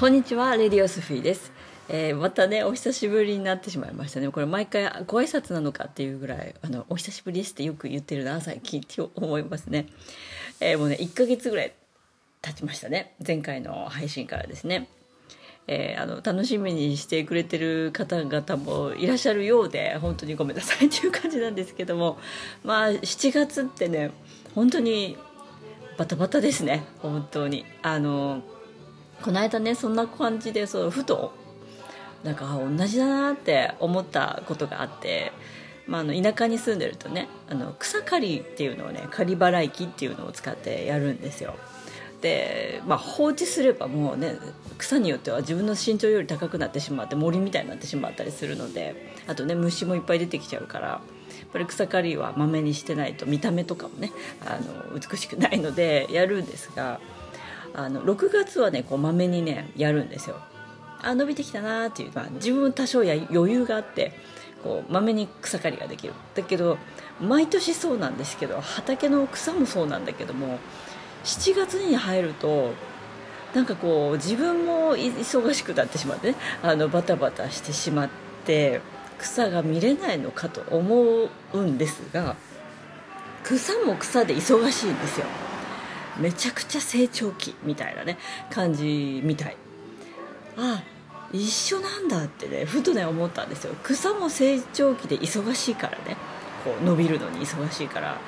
こんにちはレディオスフィーです、えーまたねお久しぶりになってしまいましたね。これ毎回ご挨拶なのかっていうぐらいあのお久しぶりですってよく言ってるな最近って思いますね、えーもうね1ヶ月ぐらい経ちましたね。前回の配信からですね。えーあの楽しみにしてくれてる方々もいらっしゃるようで本当にごめんなさいっていう感じなんですけども。まあ7月ってね本当にバタバタですね。本当に。あのこの間ねそんな感じでそうふとなんか同じだなって思ったことがあって、まあ、あの田舎に住んでるとねあの草刈りっていうのをね刈り払い機っていうのを使ってやるんですよ。で、まあ、放置すればもうね草によっては自分の身長より高くなってしまって森みたいになってしまったりするのであとね虫もいっぱい出てきちゃうからやっぱり草刈りはまめにしてないと見た目とかもねあの美しくないのでやるんですがあの6月はねこうまめにねやるんですよ。あ伸びてきたなーっていう、まあ、自分多少や余裕があってこうまめに草刈りができる。だけど毎年そうなんですけど畑の草もそうなんだけども7月に入るとなんかこう自分も忙しくなってしまってねあのバタバタしてしまって草が見れないのかと思うんですが草も草で忙しいんですよ。めちゃくちゃ成長期みたいなね感じみたい。あ一緒なんだってねふとね思ったんですよ。草も成長期で忙しいからね。こう伸びるのに忙しいから、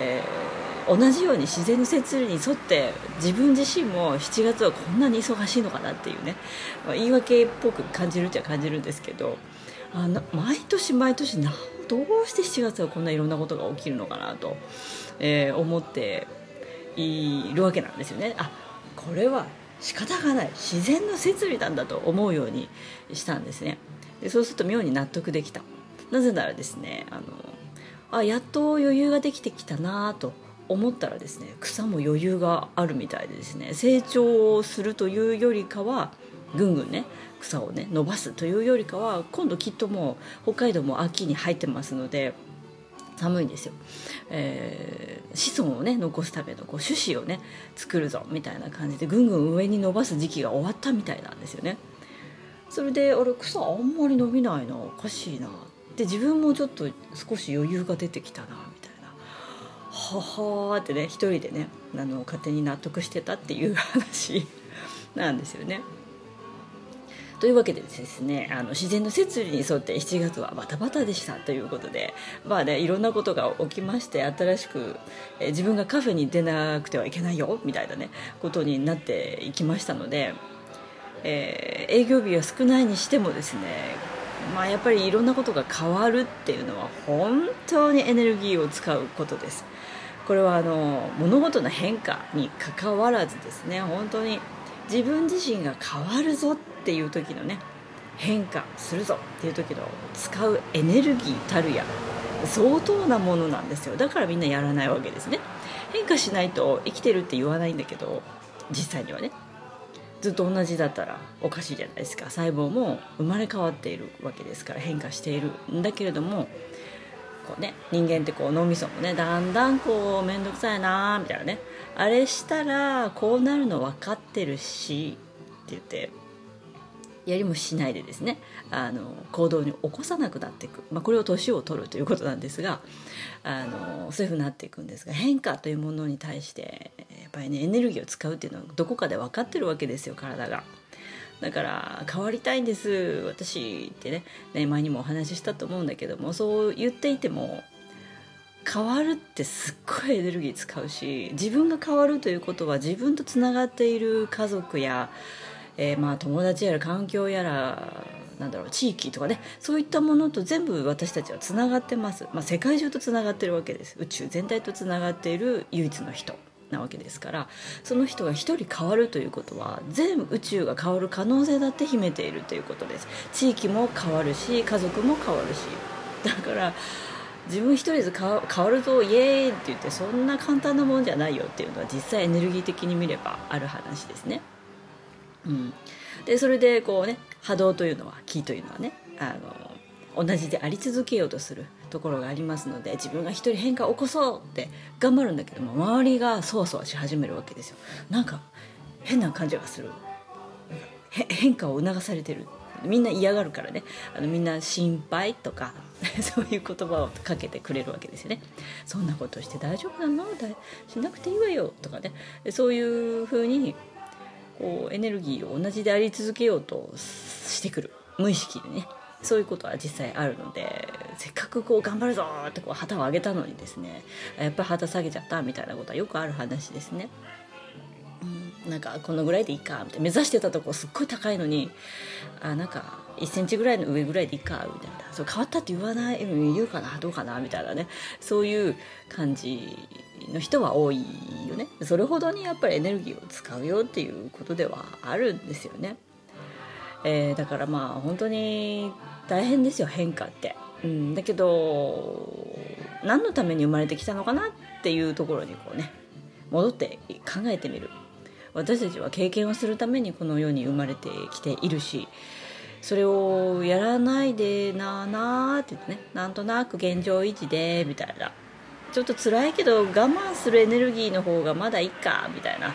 えー同じように自然の摂理に沿って自分自身も7月はこんなに忙しいのかなっていうね、まあ言い訳っぽく感じるっちゃ感じるんですけど。あな毎年毎年などうして7月はこんないろんなことが起きるのかなと、えー思っているわけなんですよね。あこれは仕方がない。自然の摂理なんだと思うようにしたんですね。でそうすると妙に納得できた。なぜならですねあのあやっと余裕ができてきたなと思ったらですね草も余裕があるみたいでですね成長をするというよりかはぐんぐんね草をね伸ばすというよりかは今度きっともう北海道も秋に入ってますので寒いんですよ、えー子孫をね残すためのこう種子をね作るぞみたいな感じでぐんぐん上に伸ばす時期が終わったみたいなんですよね。それで俺草あんまり伸びないなおかしいなって自分もちょっと少し余裕が出てきたなみたいな。ははーってね一人でねあの勝手に納得してたっていう話なんですよね。というわけでですねあの自然の摂理に沿って7月はバタバタでしたということでまあねいろんなことが起きまして新しく、え自分がカフェに出なくてはいけないよみたいなねことになっていきましたので、えー営業日は少ないにしてもですねまあやっぱりいろんなことが変わるっていうのは本当にエネルギーを使うことです。これはあの物事の変化にかかわらずですね本当に自分自身が変わるぞっていう時のね変化するぞっていう時の使うエネルギーたるや相当なものなんですよ。だからみんなやらないわけですね。変化しないと生きてるって言わないんだけど実際にはねずっと同じだったらおかしいじゃないですか。細胞も生まれ変わっているわけですから変化しているんだけれどもこうね、人間ってこう脳みそもねだんだんこう面倒くさいなーみたいなねあれしたらこうなるの分かってるしって言ってやりもしないでですねあの行動に起こさなくなっていく、まあ、これを年を取るということなんですがあのそういうふうになっていくんですが変化というものに対してやっぱりねエネルギーを使うっていうのはどこかで分かってるわけですよ体が。だから変わりたいんです私ってね。ね前にもお話ししたと思うんだけどもそう言っていても変わるってすっごいエネルギー使うし自分が変わるということは自分とつながっている家族や、えーまあ友達やら環境やらなんだろう地域とかねそういったものと全部私たちはつながってます、まあ、世界中とつながってるわけです。宇宙全体とつながっている唯一の人。なわけですからその人が一人変わるということは全宇宙が変わる可能性だって秘めているということです。地域も変わるし家族も変わるし。だから自分一人ず変わるぞイエーイって言ってそんな簡単なもんじゃないよっていうのは実際エネルギー的に見ればある話ですね。うん、でそれでこうね波動というのは気というのはねあの同じであり続けようとする。ところがありますので自分が一人変化を起こそうって頑張るんだけども周りがそわそわし始めるわけですよ。なんか変な感じがする。変化を促されてる。みんな嫌がるからね。あのみんな心配とか そういう言葉をかけてくれるわけですよね。そんなことして大丈夫なの？しなくていいわよとかね。そういうふうにこうエネルギーを同じであり続けようとしてくる。無意識でね。そういうことは実際あるのでせっかくこう頑張るぞってこう旗を上げたのにですねやっぱり旗下げちゃったみたいなことはよくある話ですね。なんかこのぐらいでいいかみたいな。目指してたとこすっごい高いのにあなんか1センチぐらいの上ぐらいでいいかみたいな。そう変わったって言わない言うかなどうかなみたいなね。そういう感じの人は多いよね。それほどにやっぱりエネルギーを使うよっていうことではあるんですよね、えー、だからまあ本当に大変ですよ変化って、うん、だけど何のために生まれてきたのかなっていうところにこうね戻って考えてみる。私たちは経験をするためにこの世に生まれてきているしそれをやらないでなあなあって言ってねなんとなく現状維持でみたいな。ちょっと辛いけど我慢するエネルギーの方がまだいいかみたいな、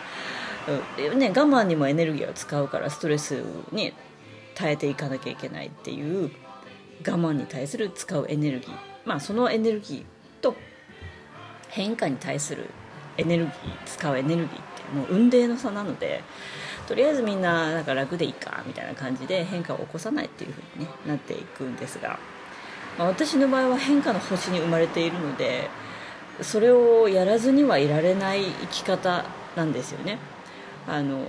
うん、ね、我慢にもエネルギーを使うからストレスに耐えていかなきゃいけないっていう我慢に対する使うエネルギーまあそのエネルギーと変化に対するエネルギー使うエネルギーってもう雲泥の差なのでとりあえずみんななんか楽でいいかみたいな感じで変化を起こさないっていう風に、ね、なっていくんですが、まあ、私の場合は変化の星に生まれているのでそれをやらずにはいられない生き方なんですよね。あの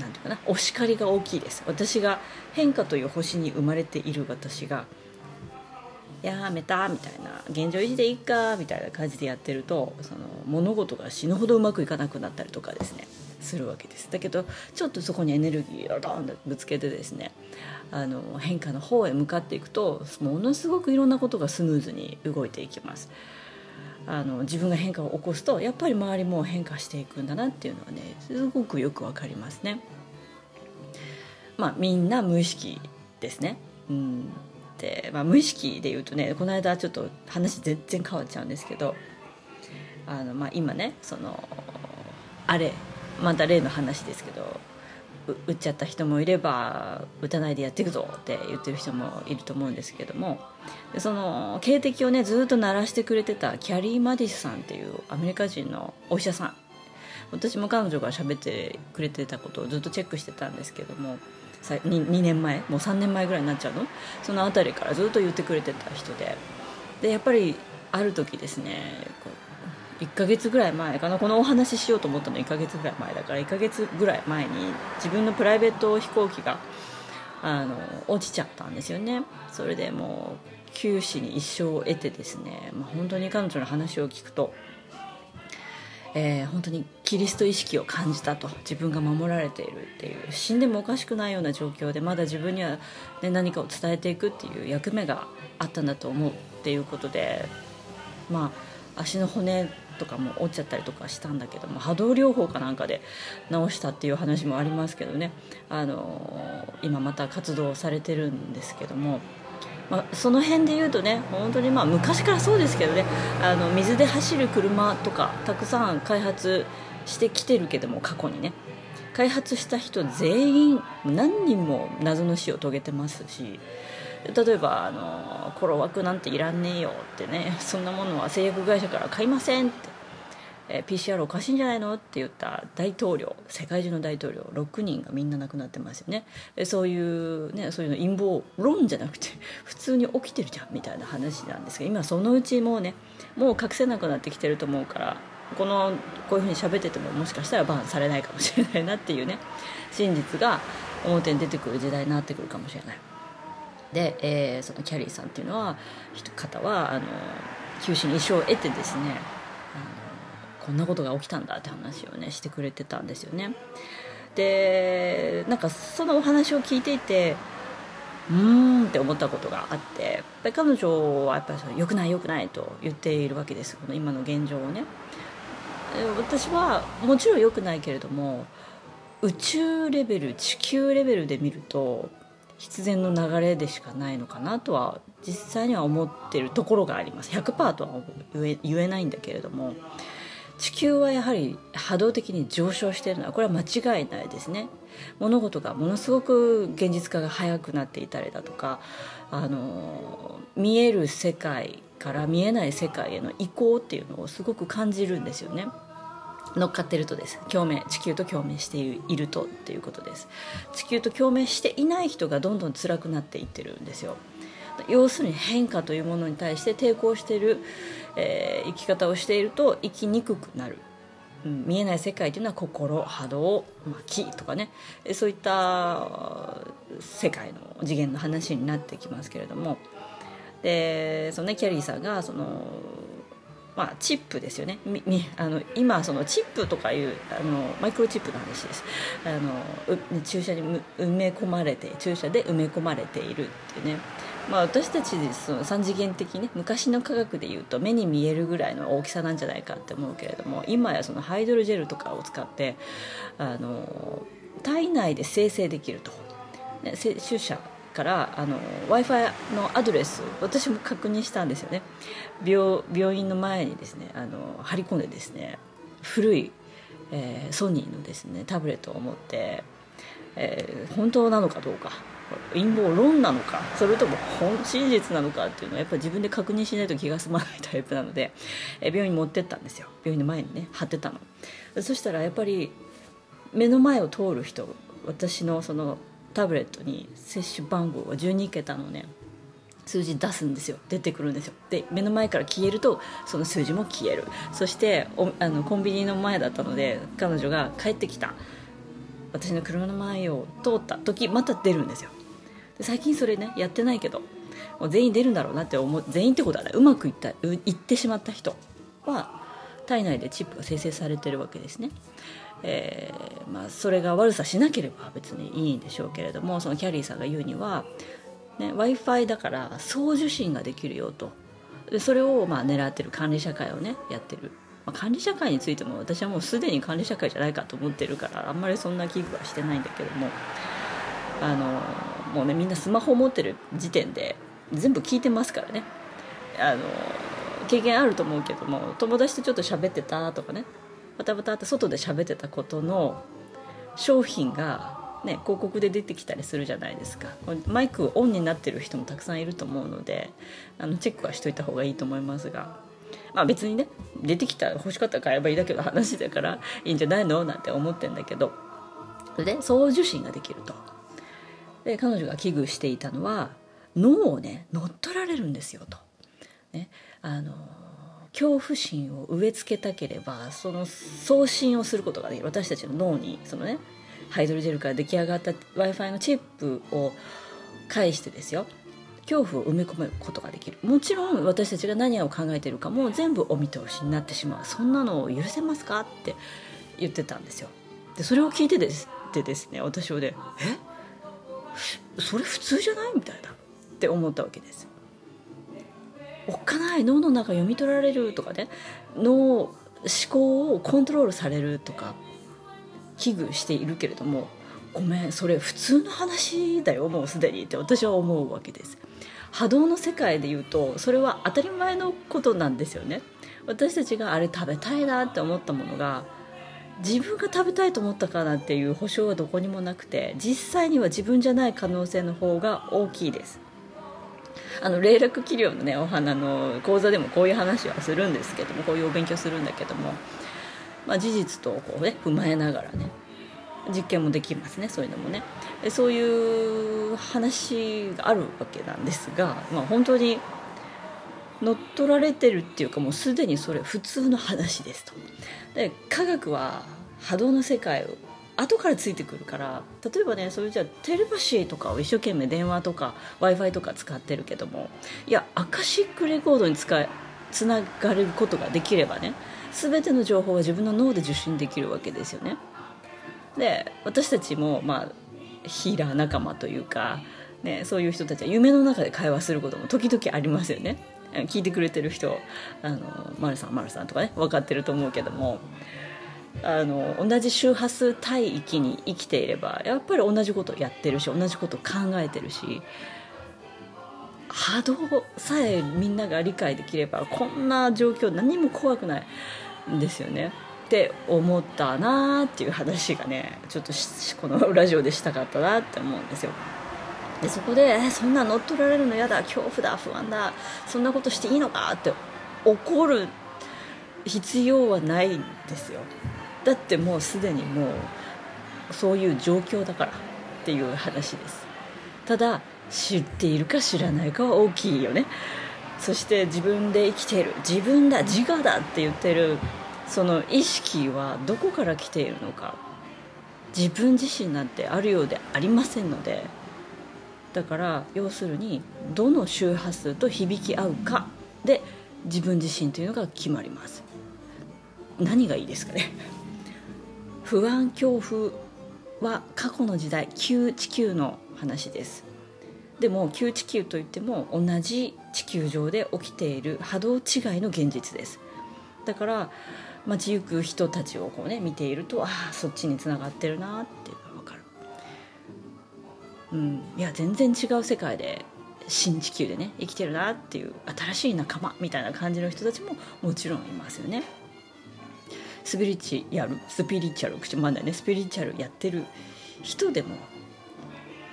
なんていうかなお叱りが大きいです。私が変化という星に生まれている私がやめたみたいな現状維持でいいかみたいな感じでやってるとその物事が死ぬほどうまくいかなくなったりとかですねするわけです。だけどちょっとそこにエネルギーをドンとぶつけてですねあの変化の方へ向かっていくとものすごくいろんなことがスムーズに動いていきます。あの自分が変化を起こすとやっぱり周りも変化していくんだなっていうのはねすごくよくわかりますね。まあみんな無意識ですね。うん。で、まあ、無意識で言うとねこの間ちょっと話全然変わっちゃうんですけどあの、まあ、今ねそのあれまた例の話ですけど打っちゃった人もいれば打たないでやっていくぞって言ってる人もいると思うんですけども。その警笛をねずっと鳴らしてくれてたキャリー・マディスさんっていうアメリカ人のお医者さん。私も彼女が喋ってくれてたことをずっとチェックしてたんですけども 2, 2年前もう3年前ぐらいになっちゃうの？その辺りからずっと言ってくれてた人で。でやっぱりある時ですね1ヶ月ぐらい前かな。このお話ししようと思ったの1ヶ月ぐらい前だから1ヶ月ぐらい前に自分のプライベート飛行機があの落ちちゃったんですよね。それでもう九死に一生を得てですね、まあ、本当に彼女の話を聞くとえー、本当にキリスト意識を感じたと。自分が守られているっていう。死んでもおかしくないような状況でまだ自分には、ね、何かを伝えていくっていう役目があったんだと思うっていうことでまあ足の骨とかも折っちゃったりとかしたんだけども波動療法かなんかで治したっていう話もありますけどね。あの今また活動されてるんですけどもまあ、その辺で言うとね本当にまあ昔からそうですけどねあの水で走る車とかたくさん開発してきてるけども過去にね。開発した人全員何人も謎の死を遂げてますし例えばあの「コロワクなんていらんねえよ」ってねそんなものは製薬会社から買いませんってえ PCR おかしいんじゃないの？って言った大統領世界中の大統領6人がみんな亡くなってますよね。そういうねそういうの陰謀論じゃなくて 普通に起きてるじゃんみたいな話なんですが今そのうちもうねもう隠せなくなってきてると思うからこのこういうふうに喋っててももしかしたらバーンされないかもしれないなっていうね真実が表に出てくる時代になってくるかもしれない。で、えー、そのキャリーさんっていうのは方はあの九死に一生を得てですねこんなことが起きたんだって話をねしてくれてたんですよね。でなんかそのお話を聞いていてうーんって思ったことがあって彼女はやっぱり良くない良くないと言っているわけですこの今の現状をね。私はもちろん良くないけれども宇宙レベル地球レベルで見ると必然の流れでしかないのかなとは実際には思ってるところがあります。100%とは言えないんだけれども。地球はやはり波動的に上昇しているのはこれは間違いないですね。物事がものすごく現実化が早くなっていたりだとかあの見える世界から見えない世界への移行っていうのをすごく感じるんですよね。乗っかってるとです。共鳴地球と共鳴しているとっていうことです。地球と共鳴していない人がどんどん辛くなっていってるんですよ。要するに変化というものに対して抵抗している、えー、生き方をしていると生きにくくなる、うん、見えない世界というのは心波動、まあ、気とかね。そういった世界の次元の話になってきますけれども。でその、ね、キャリーさんがそのまあ、チップですよね。あの今そのチップとかいうあのマイクロチップの話です。あの注射に埋め込まれて注射で埋め込まれているっていうね。まあ、私たちその3次元的ね昔の科学でいうと目に見えるぐらいの大きさなんじゃないかって思うけれども今やそのハイドロジェルとかを使ってあの体内で生成できると、ね、注射からあの w i f i のアドレス私も確認したんですよね。病病院の前にですねあの張り込んでですね古い、えー、ソニーのですねタブレットを持って、えー、本当なのかどうか。陰謀論なのかそれとも本真実なのかっていうのはやっぱり自分で確認しないと気が済まないタイプなので、病院に持ってったんですよ。病院の前にね貼ってたの。そしたらやっぱり目の前を通る人私のそのタブレットに接種番号が12桁のね数字出すんですよ。出てくるんですよ。で目の前から消えるとその数字も消える。そしてあのコンビニの前だったので彼女が帰ってきた。私の車の前を通った時また出るんですよ。最近それねやってないけどもう全員出るんだろうなって思う全員ってことはねうまくいったいってしまった人は体内でチップが生成されてるわけですね。えー、まあ、それが悪さしなければ別にいいんでしょうけれどもそのキャリーさんが言うには、ね、w i f i だから送受信ができるよと。でそれをまあ狙ってる管理社会をねやってる、ま、管理社会についても私はもうすでに管理社会じゃないかと思ってるからあんまりそんな危惧はしてないんだけども。あのもうねみんなスマホ持ってる時点で全部聞いてますからね。あの経験あると思うけども友達とちょっと喋ってたとかね。バタバタって外で喋ってたことの商品が、ね、広告で出てきたりするじゃないですか。マイクオンになってる人もたくさんいると思うのであのチェックはしといた方がいいと思いますが、まあ、別にね出てきたら欲しかったら買えばいいだけの話だからいいんじゃないの？なんて思ってんだけど。で送受信ができると。で彼女が危惧していたのは脳をね乗っ取られるんですよと。ね、あの恐怖心を植え付けたければその送信をすることができる。私たちの脳にそのねハイドロジェルから出来上がった w i f i のチップを介してですよ。恐怖を埋め込むことができる。もちろん私たちが何を考えているかも全部お見通しになってしまう。そんなのを許せますか？って言ってたんですよ。でそれを聞いてですでですね私はで「え？それ普通じゃないみたいなって思ったわけです。おっかない脳の中読み取られるとかね脳思考をコントロールされるとか危惧しているけれどもごめんそれ普通の話だよもうすでにって私は思うわけです。波動の世界で言うとそれは当たり前のことなんですよね。私たちがあれ食べたいなって思ったものが自分が食べたいと思ったかなっていう保証はどこにもなくて実際には自分じゃない可能性の方が大きいです。あの霊楽器量のねお花の講座でもこういう話はするんですけどもこういうお勉強するんだけども、まあ、事実とこう、ね、踏まえながらね実験もできますねそういうのもね。そういう話があるわけなんですが、まあ、本当に乗っ取られてるっていうかもうすでにそれ普通の話ですと。で科学は波動の世界を後からついてくるから例えばねそれじゃテレパシーとかを一生懸命電話とか w i f i とか使ってるけどもいやアカシックレコードにつながることができればね全ての情報が自分の脳で受信できるわけですよね。で私たちもまあヒーラー仲間というか、ね、そういう人たちは夢の中で会話することも時々ありますよね。聞いてくれてる人あの丸さん丸さんとかね分かってると思うけどもあの同じ周波数帯域に生きていればやっぱり同じことやってるし同じこと考えてるし波動さえみんなが理解できればこんな状況何も怖くないんですよね。って思ったなーっていう話がねちょっとこのラジオでしたかったなって思うんですよ。でそこで、そんな乗っ取られるの嫌だ恐怖だ不安だそんなことしていいのか？って怒る必要はないんですよ。だってもうすでにもうそういう状況だからっていう話です。ただ知っているか知らないかは大きいよね。そして自分で生きている自分だ自我だって言ってるその意識はどこから来ているのか。自分自身なんてあるようでありませんのでだから要するにどの周波数と響き合うかで自分自身というのが決まります。何がいいですかね。不安恐怖は過去の時代旧地球の話です。でも旧地球といっても同じ地球上で起きている波動違いの現実です。だから街行く人たちをこうね見ているとああそっちにつながってるなっていう。うん。いや全然違う世界で新地球でね生きてるなっていう新しい仲間みたいな感じの人たちももちろんいますよね。スピリチュアルスピリチュアル口まだねスピリチュアルやってる人でも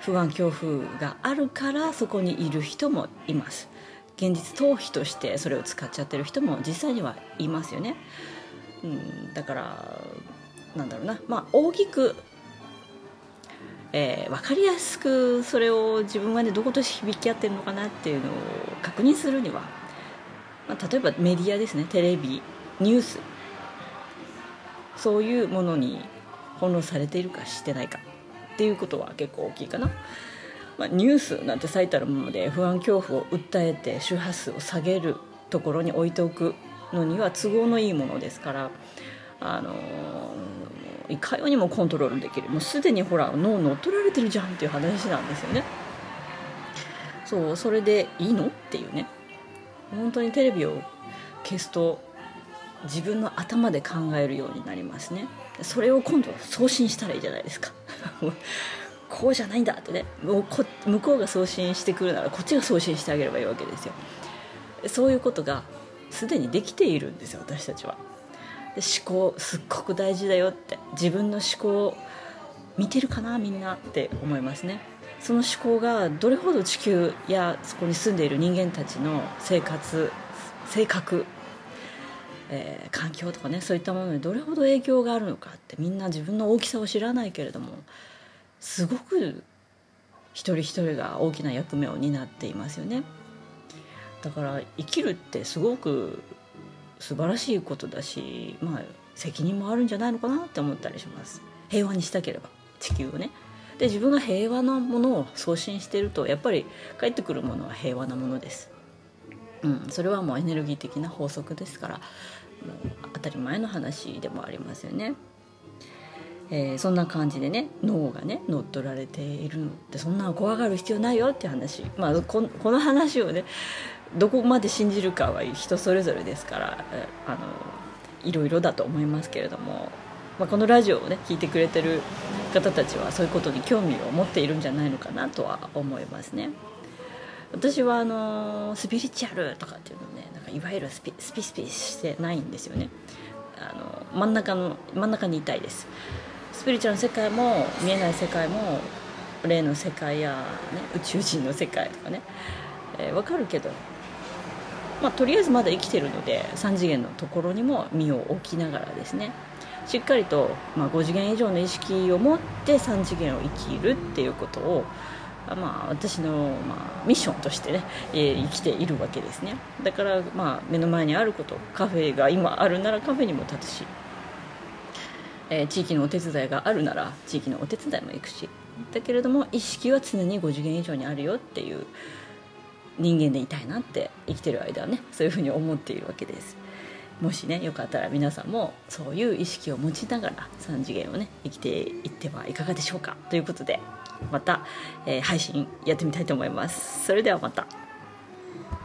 不安恐怖があるからそこにいる人もいます。現実逃避としてそれを使っちゃってる人も実際にはいますよね、うん、だからなんだろうな。まあ大きくえー、分かりやすくそれを自分がねどこと響き合ってるのかなっていうのを確認するには、まあ、例えばメディアですねテレビニュース。そういうものに翻弄されているかしてないかっていうことは結構大きいかな、まあ、ニュースなんて最たるもので不安恐怖を訴えて周波数を下げるところに置いておくのには都合のいいものですからあのー、いかようにもコントロールできる。もうすでにほら脳乗っ取られてるじゃんっていう話なんですよね。そうそれでいいのっていうね。本当にテレビを消すと自分の頭で考えるようになりますね。それを今度送信したらいいじゃないですか。こうじゃないんだってね。もうこ向こうが送信してくるならこっちが送信してあげればいいわけですよ。そういうことがすでにできているんですよ私たちは。で思考すっごく大事だよって自分の思考を見てるかなみんなって思いますね。その思考がどれほど地球やそこに住んでいる人間たちの生活性格えー、環境とかねそういったものにどれほど影響があるのかってみんな自分の大きさを知らないけれどもすごく一人一人が大きな役目を担っていますよね。だから生きるってすごく素晴らしいことだしまあ責任もあるんじゃないのかなって思ったりします。平和にしたければ地球をね。で自分が平和なものを送信してるとやっぱり帰ってくるものは平和なものです。うん、それはもうエネルギー的な法則ですからもう当たり前の話でもありますよね。えー、そんな感じでね脳がね乗っ取られているの。ってそんな怖がる必要ないよって話、まあ、ここの話をねどこまで信じるかは人それぞれですからあのいろいろだと思いますけれども、まあ、このラジオをね聞いてくれてる方たちはそういうことに興味を持っているんじゃないのかなとは思いますね。私はあのスピリチュアルとかっていうのねなんかいわゆるスピスピスピしてないんですよねあの真ん中の真ん中にいたいですスピリチュアルの世界も見えない世界も霊の世界や、ね、宇宙人の世界とかね、えー、分かるけど、まあ、とりあえずまだ生きてるので3次元のところにも身を置きながらですね。しっかりと、まあ、5次元以上の意識を持って3次元を生きるっていうことをまあ、私の、まあ、ミッションとしてね、えー、生きているわけですね。だから、まあ、目の前にあることカフェが今あるならカフェにも立つし、えー、地域のお手伝いがあるなら地域のお手伝いも行くし。だけれども意識は常に5次元以上にあるよっていう人間でいたいなって生きてる間はねそういうふうに思っているわけです。もしねよかったら皆さんもそういう意識を持ちながら3次元をね生きていってはいかがでしょうかということでまた、えー、配信やってみたいと思います。それではまた。